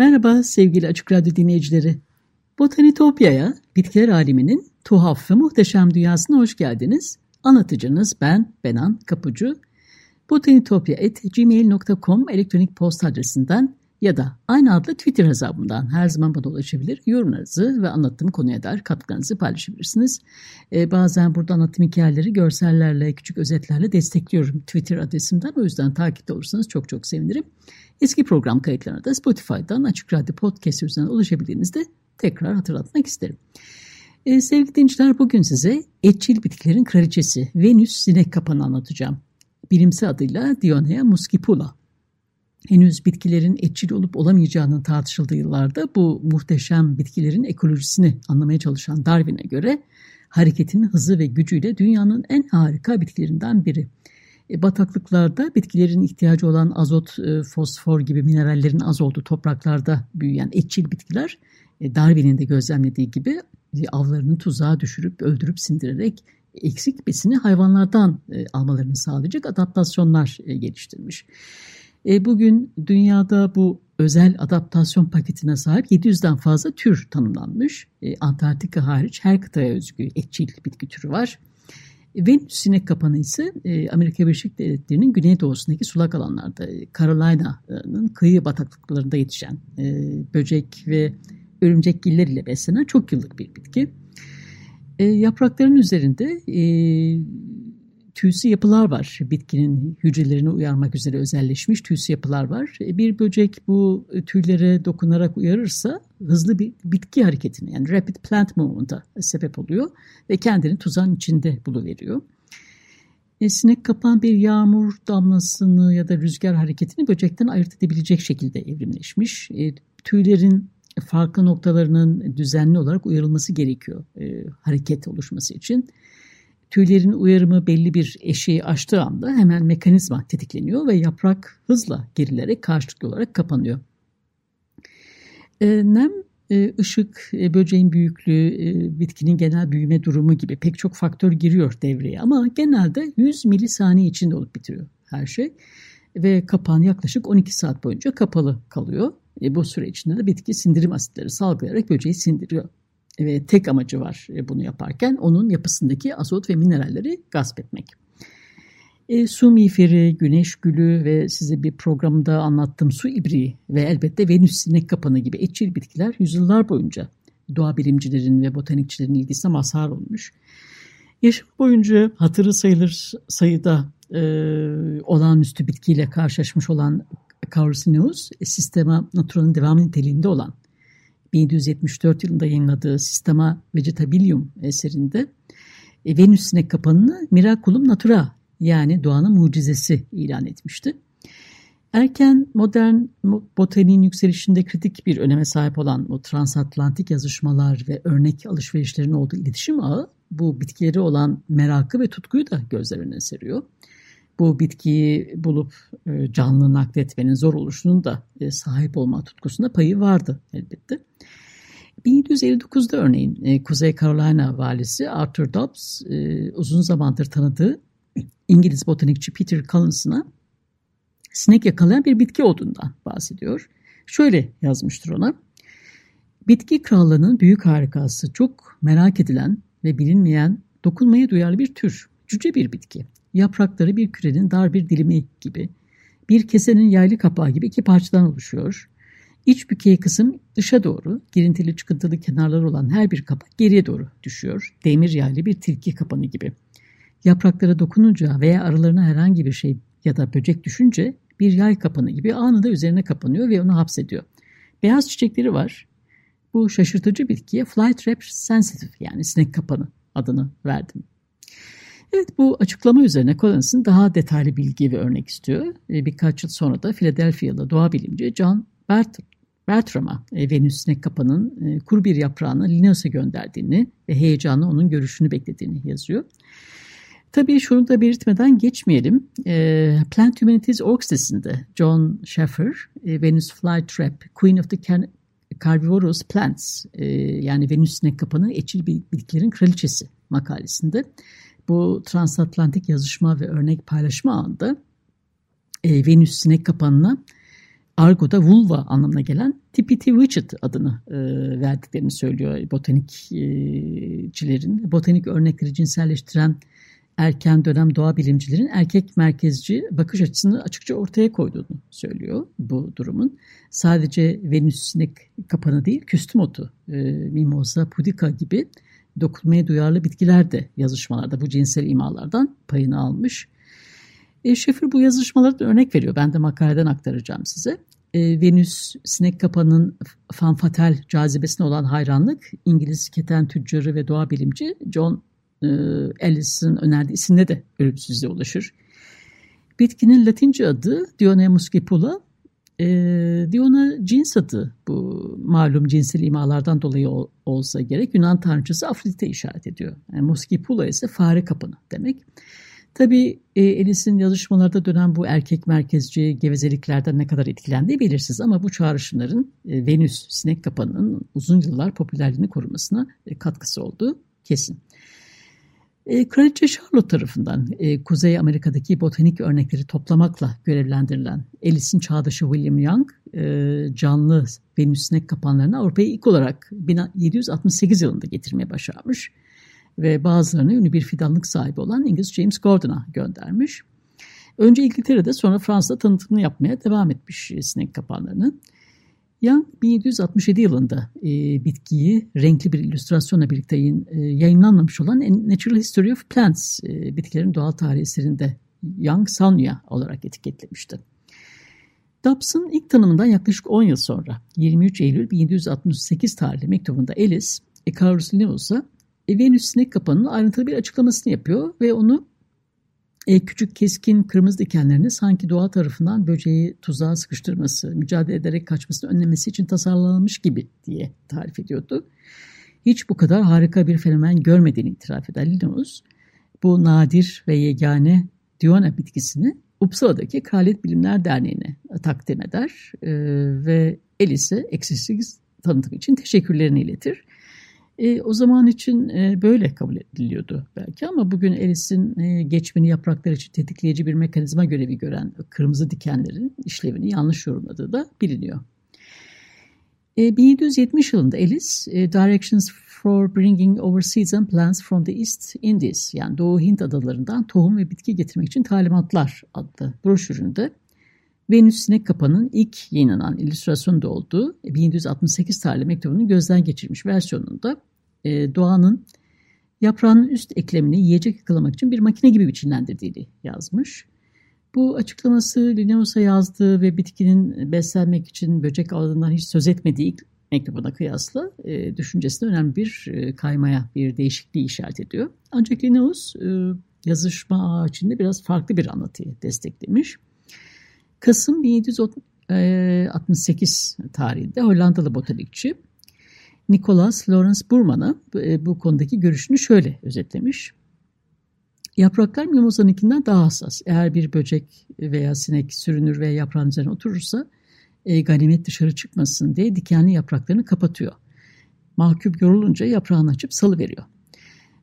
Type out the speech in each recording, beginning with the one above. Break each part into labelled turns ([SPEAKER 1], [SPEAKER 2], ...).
[SPEAKER 1] Merhaba sevgili Açık Radyo dinleyicileri. Botanitopya'ya, bitkiler aleminin tuhaf ve muhteşem dünyasına hoş geldiniz. Anlatıcınız ben Benan Kapucu. botanitopya.gmail.com elektronik posta adresinden ya da aynı adlı Twitter hesabımdan her zaman bana ulaşabilir. Yorumlarınızı ve anlattığım konuya dair katkılarınızı paylaşabilirsiniz. Ee, bazen burada anlattığım hikayeleri görsellerle, küçük özetlerle destekliyorum Twitter adresimden. O yüzden takipte olursanız çok çok sevinirim. Eski program kayıtlarına da Spotify'dan Açık Radyo Podcast üzerinden ulaşabildiğinizde tekrar hatırlatmak isterim. Ee, sevgili dinleyiciler bugün size etçil bitkilerin kraliçesi Venüs sinek kapanı anlatacağım. Bilimsel adıyla Dionea muscipula. Henüz bitkilerin etçil olup olamayacağının tartışıldığı yıllarda bu muhteşem bitkilerin ekolojisini anlamaya çalışan Darwin'e göre hareketinin hızı ve gücüyle dünyanın en harika bitkilerinden biri. E, bataklıklarda bitkilerin ihtiyacı olan azot, e, fosfor gibi minerallerin az olduğu topraklarda büyüyen etçil bitkiler e, Darwin'in de gözlemlediği gibi avlarını tuzağa düşürüp öldürüp sindirerek eksik besini hayvanlardan almalarını sağlayacak adaptasyonlar geliştirmiş. Bugün dünyada bu özel adaptasyon paketine sahip 700'den fazla tür tanımlanmış. Antarktika hariç her kıtaya özgü etçil bitki türü var. Venüs sinek kapanı ise e, Amerika Birleşik Devletleri'nin güneydoğusundaki sulak alanlarda Carolina'nın kıyı bataklıklarında yetişen e, böcek ve örümcekgiller ile beslenen çok yıllık bir bitki. E, yaprakların üzerinde e, tüysü yapılar var. Bitkinin hücrelerini uyarmak üzere özelleşmiş tüysü yapılar var. E, bir böcek bu tüylere dokunarak uyarırsa hızlı bir bitki hareketine yani rapid plant movement'a sebep oluyor ve kendini tuzağın içinde buluveriyor. E, sinek kapan bir yağmur damlasını ya da rüzgar hareketini böcekten ayırt edebilecek şekilde evrimleşmiş. E, tüylerin farklı noktalarının düzenli olarak uyarılması gerekiyor e, hareket oluşması için. Tüylerin uyarımı belli bir eşiği aştığı anda hemen mekanizma tetikleniyor ve yaprak hızla gerilerek karşılıklı olarak kapanıyor. E, nem, e, ışık, e, böceğin büyüklüğü, e, bitkinin genel büyüme durumu gibi pek çok faktör giriyor devreye ama genelde 100 milisaniye içinde olup bitiriyor her şey ve kapağın yaklaşık 12 saat boyunca kapalı kalıyor. E, bu süre içinde de bitki sindirim asitleri salgılayarak böceği sindiriyor ve tek amacı var e, bunu yaparken onun yapısındaki azot ve mineralleri gasp etmek. E, su miğferi, güneş gülü ve size bir programda anlattığım su ibriği ve elbette Venüs sinek kapanı gibi etçil bitkiler yüzyıllar boyunca doğa bilimcilerin ve botanikçilerin ilgisine mazhar olmuş. Yaşam boyunca hatırı sayılır sayıda e, olağanüstü bitkiyle karşılaşmış olan Carcinus, sistema naturalın devamı niteliğinde olan 1774 yılında yayınladığı Sistema Vegetabilium eserinde e, Venüs sinek kapanını Miraculum Natura yani doğanın mucizesi ilan etmişti. Erken modern botaniğin yükselişinde kritik bir öneme sahip olan bu transatlantik yazışmalar ve örnek alışverişlerin olduğu iletişim ağı bu bitkileri olan merakı ve tutkuyu da gözler önüne seriyor. Bu bitkiyi bulup e, canlı nakletmenin zor oluşunun da e, sahip olma tutkusunda payı vardı elbette. 1759'da örneğin e, Kuzey Carolina valisi Arthur Dobbs uzun zamandır tanıdığı İngiliz botanikçi Peter Collins'ına sinek yakalayan bir bitki olduğundan bahsediyor. Şöyle yazmıştır ona. Bitki krallığının büyük harikası çok merak edilen ve bilinmeyen dokunmaya duyarlı bir tür. Cüce bir bitki. Yaprakları bir kürenin dar bir dilimi gibi. Bir kesenin yaylı kapağı gibi iki parçadan oluşuyor. İç bükey kısım dışa doğru, girintili çıkıntılı kenarları olan her bir kapak geriye doğru düşüyor. Demir yaylı bir tilki kapanı gibi. Yapraklara dokununca veya aralarına herhangi bir şey ya da böcek düşünce bir yay kapanı gibi anında üzerine kapanıyor ve onu hapsediyor. Beyaz çiçekleri var. Bu şaşırtıcı bitkiye Flytrap sensitive yani sinek kapanı adını verdim. Evet bu açıklama üzerine Collins'ın daha detaylı bilgi ve örnek istiyor. E, birkaç yıl sonra da Philadelphia'lı doğa bilimci John Bert Bertram'a Venüs sinek kapanın e, kuru bir yaprağını Linnaeus'a gönderdiğini ve heyecanla onun görüşünü beklediğini yazıyor. Tabii şunu da belirtmeden geçmeyelim. E, Plant Humanities Org sitesinde John Sheffer, e, Venus Flytrap, Queen of the Can Carnivorous Plants e, yani Venüs sinek kapanı etçil bitkilerin kraliçesi makalesinde bu transatlantik yazışma ve örnek paylaşma anında e, Venüs sinek kapanına Argo'da vulva anlamına gelen Tipiti Witchet adını e, verdiklerini söylüyor botanikçilerin. Botanik örnekleri cinselleştiren erken dönem doğa bilimcilerin erkek merkezci bakış açısını açıkça ortaya koyduğunu söylüyor bu durumun. Sadece Venüs sinek kapanı değil, küstüm otu, e, mimosa pudica gibi dokunmaya duyarlı bitkiler de yazışmalarda bu cinsel imalardan payını almış. E, Şefir bu yazışmaları örnek veriyor. Ben de makaleden aktaracağım size. E, Venüs sinek kapanının fanfatal cazibesine olan hayranlık İngiliz keten tüccarı ve doğa bilimci John e, Ellis'in önerdiği isimle de ölümsüzlüğe ulaşır. Bitkinin latince adı Dionaea muscipula e, Diona cins adı bu malum cinsel imalardan dolayı ol, olsa gerek Yunan tanrıçası Afrodite işaret ediyor. Yani Muscipula ise fare kapını demek. Tabii e, Elis'in yazışmalarda dönen bu erkek merkezci gevezeliklerden ne kadar etkilendiği belirsiz ama bu çağrışımların e, Venüs sinek kapanının uzun yıllar popülerliğini korumasına e, katkısı olduğu kesin. E, Kraliçe Charlotte tarafından e, Kuzey Amerika'daki botanik örnekleri toplamakla görevlendirilen Ellis'in çağdaşı William Young, e, canlı Venüs sinek kapanlarını Avrupa'ya ilk olarak 1768 yılında getirmeye başarmış ve bazılarını ünlü bir fidanlık sahibi olan İngiliz James Gordon'a göndermiş. Önce İngiltere'de sonra Fransa'da tanıtımını yapmaya devam etmiş sinek kapanlarını. Young 1767 yılında e, bitkiyi renkli bir illüstrasyonla birlikte yayın, e, yayınlanmamış olan Natural History of Plants e, bitkilerin doğal tarihi eserinde Young Salmia olarak etiketlemişti. Dobbs'ın ilk tanımından yaklaşık 10 yıl sonra 23 Eylül 1768 tarihli mektubunda Ellis, e, Carlos Linnaeus'a Venüs sinek kapanının ayrıntılı bir açıklamasını yapıyor ve onu e, küçük keskin kırmızı dikenlerini sanki doğa tarafından böceği tuzağa sıkıştırması, mücadele ederek kaçmasını önlemesi için tasarlanmış gibi diye tarif ediyordu. Hiç bu kadar harika bir fenomen görmediğini itiraf eder Linnaeus. Bu nadir ve yegane Diona bitkisini Uppsala'daki Kraliyet Bilimler Derneği'ne takdim eder e, ve Elis'e eksiksiz tanıtım için teşekkürlerini iletir. E, o zaman için e, böyle kabul ediliyordu belki ama bugün Elis'in e, geçmeni yapraklar için tetikleyici bir mekanizma görevi gören kırmızı dikenlerin işlevini yanlış yorumladığı da biliniyor. E, 1770 yılında Ellis, e, Directions for Bringing Overseas and Plants from the East Indies yani Doğu Hint adalarından tohum ve bitki getirmek için talimatlar adlı broşüründe Venüs sinek kapanın ilk yayınlanan illüstrasyonda olduğu 1768 tarihli mektubunun gözden geçirmiş versiyonunda e, doğanın yaprağının üst eklemini yiyecek yakalamak için bir makine gibi biçimlendirdiğini yazmış. Bu açıklaması Linnaeus'a yazdığı ve bitkinin beslenmek için böcek avladığından hiç söz etmediği ilk mektubuna kıyasla e, düşüncesinde önemli bir e, kaymaya, bir değişikliği işaret ediyor. Ancak Linnaeus e, yazışma ağacında biraz farklı bir anlatıyı desteklemiş. Kasım 1768 e, tarihinde Hollandalı botanikçi Nicholas Lawrence Burman'a e, bu konudaki görüşünü şöyle özetlemiş. Yapraklar mimozanınkinden daha hassas. Eğer bir böcek veya sinek sürünür ve yaprağın üzerine oturursa e, ganimet dışarı çıkmasın diye dikenli yapraklarını kapatıyor. Mahkum yorulunca yaprağını açıp salı veriyor.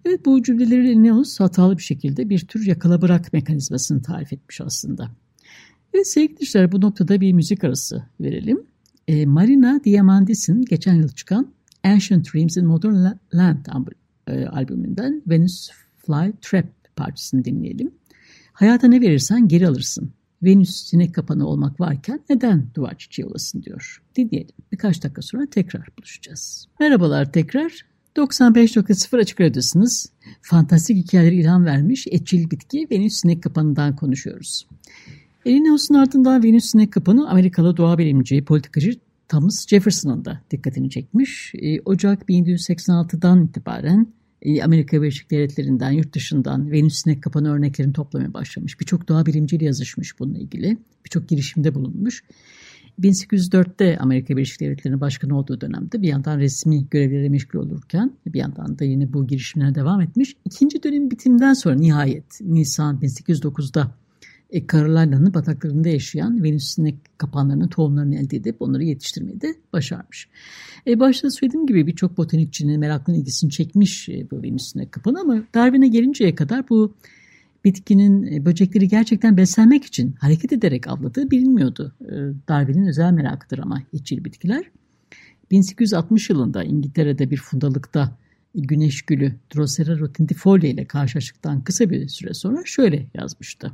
[SPEAKER 1] Evet bu cümleleri Linnaeus hatalı bir şekilde bir tür yakala bırak mekanizmasını tarif etmiş aslında. Evet sevgili dinleyiciler bu noktada bir müzik arası verelim. E, Marina Diamandis'in geçen yıl çıkan Ancient Dreams in Modern Land e, albümünden Venus Fly Trap parçasını dinleyelim. Hayata ne verirsen geri alırsın. Venüs sinek kapanı olmak varken neden duvar çiçeği olasın diyor. Dinleyelim. Birkaç dakika sonra tekrar buluşacağız. Merhabalar tekrar. 95.0 Açık Radyosu'nuz. Fantastik hikayeleri ilham vermiş etçil bitki Venüs sinek kapanından konuşuyoruz. Elineuss'un ardından Venüs sinek kapanı Amerikalı doğa bilimci, politikacı Thomas Jefferson'ın da dikkatini çekmiş. E, Ocak 1786'dan itibaren e, Amerika Birleşik Devletleri'nden, yurt dışından Venüs sinek kapanı örneklerini toplamaya başlamış. Birçok doğa bilimciyle yazışmış bununla ilgili. Birçok girişimde bulunmuş. 1804'te Amerika Birleşik Devletleri'nin başkanı olduğu dönemde bir yandan resmi görevlere meşgul olurken bir yandan da yine bu girişimlere devam etmiş. İkinci dönem bitiminden sonra nihayet Nisan 1809'da e, Carolina'nın bataklarında yaşayan Venüs sinek kapanlarının tohumlarını elde edip onları yetiştirmeyi de başarmış. E, başta söylediğim gibi birçok botanikçinin meraklının ilgisini çekmiş e, bu Venüs sinek kapanı ama Darwin'e gelinceye kadar bu bitkinin e, böcekleri gerçekten beslenmek için hareket ederek avladığı bilinmiyordu. E, Darwin'in özel merakıdır ama içil bitkiler. 1860 yılında İngiltere'de bir fundalıkta güneş gülü Drosera rotundifolia ile karşılaştıktan kısa bir süre sonra şöyle yazmıştı.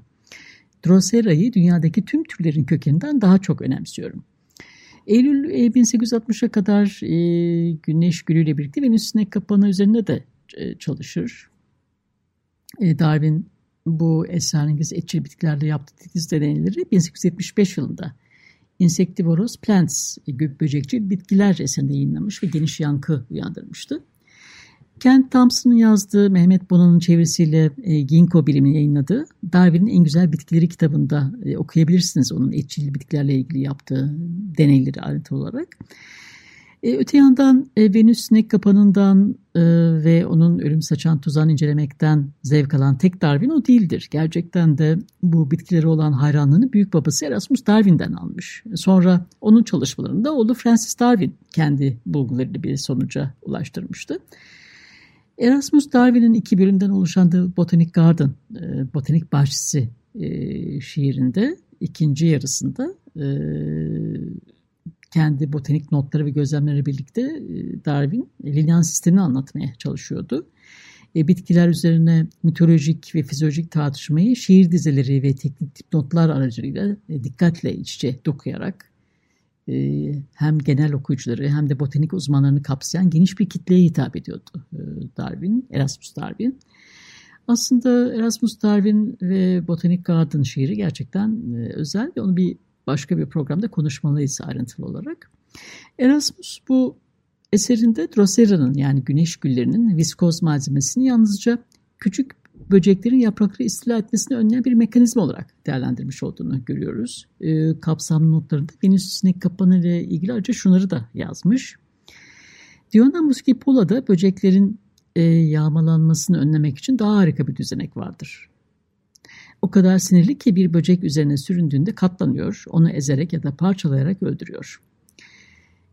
[SPEAKER 1] Drosera'yı dünyadaki tüm türlerin kökeninden daha çok önemsiyorum. Eylül 1860'a kadar e, Güneş Gülü ile birlikte Venüs sinek kapanı üzerinde de e, çalışır. E, Darwin bu esrarengiz etçil bitkilerle yaptığı titiz deneyleri 1875 yılında Insectivorous Plants, gök böcekçil bitkiler eserinde yayınlamış ve geniş yankı uyandırmıştı. Kent Thompson'ın yazdığı Mehmet Bona'nın çevirisiyle e, Ginkgo bilimini yayınladığı Darwin'in en güzel bitkileri kitabında e, okuyabilirsiniz onun etçil bitkilerle ilgili yaptığı deneyleri ayrıntılı olarak. E, öte yandan e, Venüs sinek kapanından e, ve onun ölüm saçan tuzağını incelemekten zevk alan tek Darwin o değildir. Gerçekten de bu bitkileri olan hayranlığını büyük babası Erasmus Darwin'den almış. Sonra onun çalışmalarında oğlu Francis Darwin kendi bulgularını bir sonuca ulaştırmıştı. Erasmus Darwin'in iki bölümden oluşan The Botanic Garden, e, Botanik Bahçesi e, şiirinde ikinci yarısında e, kendi botanik notları ve gözlemleri birlikte e, Darwin Lilian sistemini anlatmaya çalışıyordu. Bitkiler üzerine mitolojik ve fizyolojik tartışmayı şiir dizeleri ve teknik notlar aracılığıyla dikkatle iç içe dokuyarak hem genel okuyucuları hem de botanik uzmanlarını kapsayan geniş bir kitleye hitap ediyordu Darwin, Erasmus Darwin. Aslında Erasmus Darwin ve Botanik Garden şiiri gerçekten özel ve onu bir başka bir programda konuşmalıyız ayrıntılı olarak. Erasmus bu eserinde Drosera'nın yani güneş güllerinin viskoz malzemesini yalnızca küçük böceklerin yaprakları istila etmesini önleyen bir mekanizma olarak değerlendirmiş olduğunu görüyoruz. E, kapsamlı notlarında Venüs sinek kapanı ile ilgili ayrıca şunları da yazmış. Diona muscipola da böceklerin e, yağmalanmasını önlemek için daha harika bir düzenek vardır. O kadar sinirli ki bir böcek üzerine süründüğünde katlanıyor, onu ezerek ya da parçalayarak öldürüyor.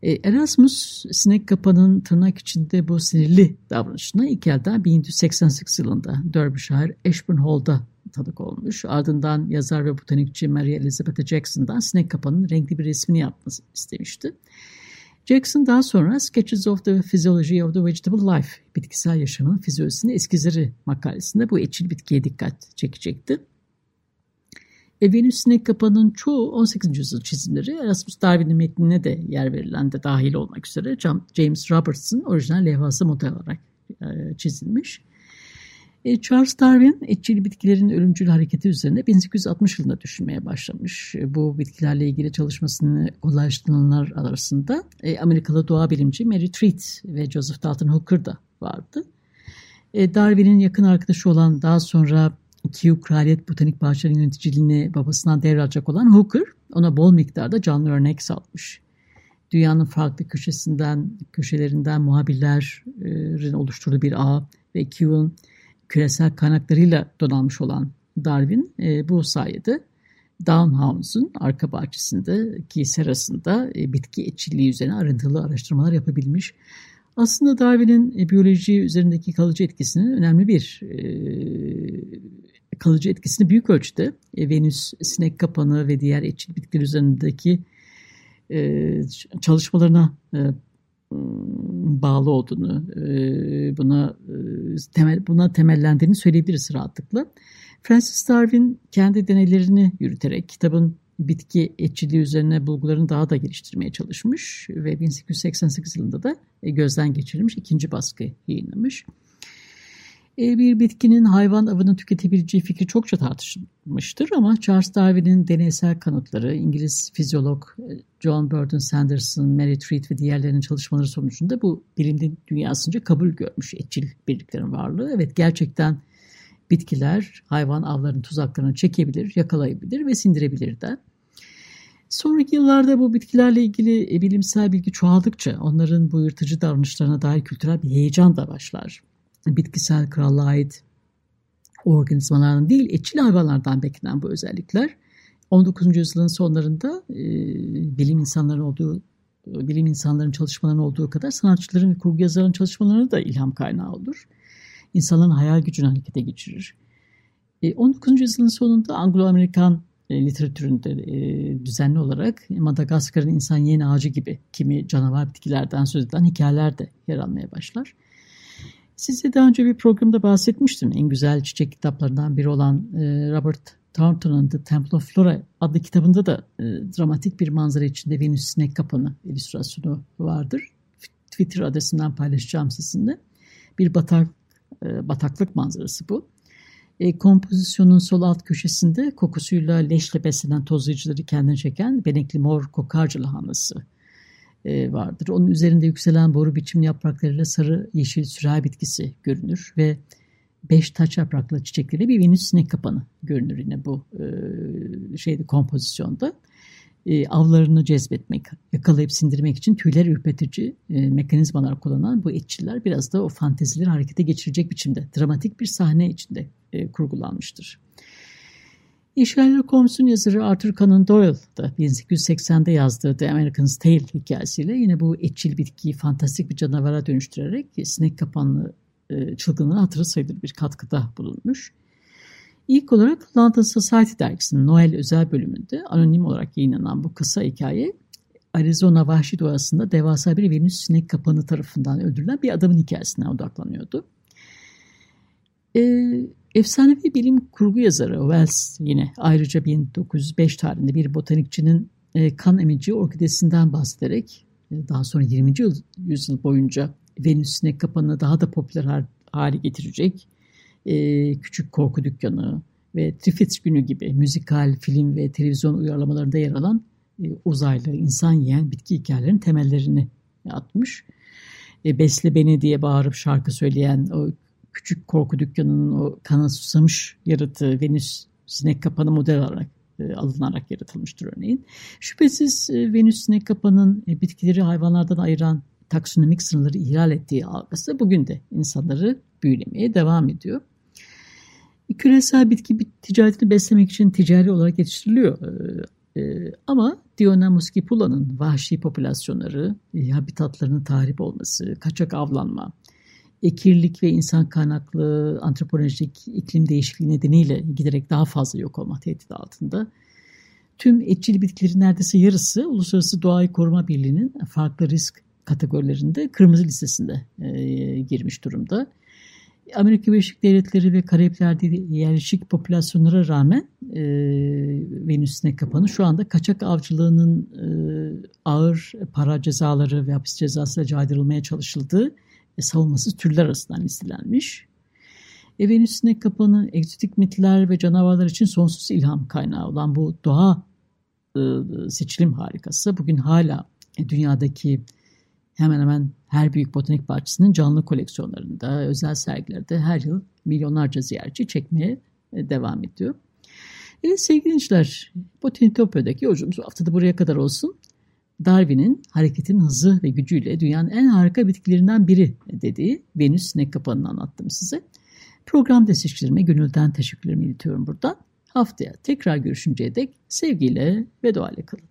[SPEAKER 1] E, Erasmus sinek kapanın tırnak içinde bu sinirli davranışına ilk elden 1788 yılında Derbyshire Ashburn Hall'da tanık olmuş. Ardından yazar ve botanikçi Mary Elizabeth Jackson'dan sinek kapanın renkli bir resmini yapması istemişti. Jackson daha sonra Sketches of the Physiology of the Vegetable Life, bitkisel yaşamın fizyolojisini eskizleri makalesinde bu etçil bitkiye dikkat çekecekti. Ve Venüs kapanın çoğu 18. yüzyıl çizimleri Erasmus Darwin'in metnine de yer verilen de dahil olmak üzere James Robertson orijinal levhası model olarak e, çizilmiş. E, Charles Darwin etçil bitkilerin ölümcül hareketi üzerine 1860 yılında düşünmeye başlamış. E, bu bitkilerle ilgili çalışmasını kolaylaştıranlar arasında Amerikalı doğa bilimci Mary Treat ve Joseph Dalton Hooker da vardı. Darwin'in yakın arkadaşı olan daha sonra Kew Kraliyet Botanik Bahçeleri yöneticiliğini babasından devralacak olan Hooker ona bol miktarda canlı örnek satmış. Dünyanın farklı köşesinden, köşelerinden muhabirlerin oluşturduğu bir ağ ve Kew'un küresel kaynaklarıyla donanmış olan Darwin e, bu sayede Downhouse'un arka bahçesindeki serasında e, bitki etçiliği üzerine ayrıntılı araştırmalar yapabilmiş. Aslında Darwin'in e, biyoloji üzerindeki kalıcı etkisinin önemli bir e, kalıcı etkisini büyük ölçüde e, Venüs, sinek kapanı ve diğer etçil bitkiler üzerindeki e, çalışmalarına e, bağlı olduğunu, e, buna e, temel buna temellendiğini söyleyebiliriz rahatlıkla. Francis Darwin kendi deneylerini yürüterek kitabın bitki etçiliği üzerine bulgularını daha da geliştirmeye çalışmış ve 1888 yılında da e, gözden geçirilmiş ikinci baskı yayınlamış. E, bir bitkinin hayvan avını tüketebileceği fikri çokça tartışılmıştır ama Charles Darwin'in deneysel kanıtları İngiliz fizyolog John Burton Sanderson, Mary Treat ve diğerlerinin çalışmaları sonucunda bu bilim dünyasınca kabul görmüş etçil birliklerin varlığı. Evet gerçekten bitkiler hayvan avlarının tuzaklarını çekebilir, yakalayabilir ve sindirebilir de. Sonraki yıllarda bu bitkilerle ilgili e, bilimsel bilgi çoğaldıkça onların bu yırtıcı davranışlarına dair kültürel bir heyecan da başlar. Bitkisel krallığa ait organizmalardan değil, etçil hayvanlardan beklenen bu özellikler 19. yüzyılın sonlarında e, bilim insanların olduğu bilim insanların çalışmalarının olduğu kadar sanatçıların ve kurgu yazarların çalışmalarına da ilham kaynağı olur. İnsanların hayal gücünü harekete geçirir. E, 19. yüzyılın sonunda Anglo-Amerikan e, literatüründe e, düzenli olarak Madagaskar'ın insan yeni ağacı gibi kimi canavar bitkilerden söz edilen hikayeler de yer almaya başlar. Size daha önce bir programda bahsetmiştim. En güzel çiçek kitaplarından biri olan e, Robert Thornton'un The Temple of Flora adlı kitabında da e, dramatik bir manzara içinde Venüs sinek kapanı illüstrasyonu vardır. Twitter adresinden paylaşacağım sizinle. Bir batak, e, bataklık manzarası bu. E, kompozisyonun sol alt köşesinde kokusuyla leşle beslenen tozlayıcıları kendine çeken benekli mor kokarca lahanası e, vardır. Onun üzerinde yükselen boru biçimli yapraklarıyla sarı yeşil sürahi bitkisi görünür ve beş taç yapraklı çiçekleri bir Venüs sinek kapanı görünür yine bu e, şeyde kompozisyonda. E, avlarını cezbetmek, yakalayıp sindirmek için tüyler ürpetici e, mekanizmalar kullanan bu etçiler biraz da o fantezileri harekete geçirecek biçimde dramatik bir sahne içinde e, kurgulanmıştır. Sherlock Holmes'un yazarı Arthur Conan Doyle da 1880'de yazdığı The American's Tale hikayesiyle yine bu etçil bitkiyi fantastik bir canavara dönüştürerek sinek kapanlı e, çılgınlığın hatırı sayılır bir katkıda bulunmuş. İlk olarak London Society dergisinin Noel özel bölümünde anonim olarak yayınlanan bu kısa hikaye Arizona vahşi doğasında devasa bir Venüs sinek kapanı tarafından öldürülen bir adamın hikayesine odaklanıyordu. Ee, efsanevi bilim kurgu yazarı Wells yine ayrıca 1905 tarihinde bir botanikçinin e, kan emici orkidesinden bahsederek e, daha sonra 20. yüzyıl boyunca Venüs sinek kapanını daha da popüler hale getirecek e, Küçük Korku Dükkanı ve Triffids Günü gibi müzikal, film ve televizyon uyarlamalarında yer alan e, uzaylı, insan yiyen bitki hikayelerinin temellerini atmış. E, Besle Beni diye bağırıp şarkı söyleyen o Küçük Korku Dükkanı'nın o kana susamış yaratığı Venüs sinek kapanı model olarak e, alınarak yaratılmıştır örneğin. Şüphesiz e, Venüs sinek kapanın e, bitkileri hayvanlardan ayıran taksonomik sınırları ihlal ettiği algısı bugün de insanları büyülemeye devam ediyor. Küresel bitki ticaretini beslemek için ticari olarak yetiştiriliyor. Ee, e, ama Dionamus gipula'nın vahşi popülasyonları, e, habitatlarının tahrip olması, kaçak avlanma, ekirlik ve insan kaynaklı antropolojik iklim değişikliği nedeniyle giderek daha fazla yok olma tehdidi altında. Tüm etçil bitkilerin neredeyse yarısı Uluslararası Doğayı Koruma Birliği'nin farklı risk kategorilerinde kırmızı listesinde e, girmiş durumda. Amerika Birleşik Devletleri ve Karayipler'de yerleşik popülasyonlara rağmen e, Venüs'üne kapanı şu anda kaçak avcılığının e, ağır para cezaları ve hapis cezası caydırılmaya çalışıldığı e, savunmasız türler arasından listelenmiş. E, Venüs'üne kapanı egzotik mitler ve canavarlar için sonsuz ilham kaynağı olan bu doğa e, seçilim harikası bugün hala dünyadaki hemen hemen her büyük botanik bahçesinin canlı koleksiyonlarında, özel sergilerde her yıl milyonlarca ziyaretçi çekmeye e, devam ediyor. Evet sevgili dinleyiciler, Botanitopya'daki yolculuğumuz bu haftada buraya kadar olsun. Darwin'in hareketin hızı ve gücüyle dünyanın en harika bitkilerinden biri dediği Venüs sinek kapanını anlattım size. Program destekçilerime gönülden teşekkürlerimi iletiyorum buradan. Haftaya tekrar görüşünceye dek sevgiyle ve duayla kalın.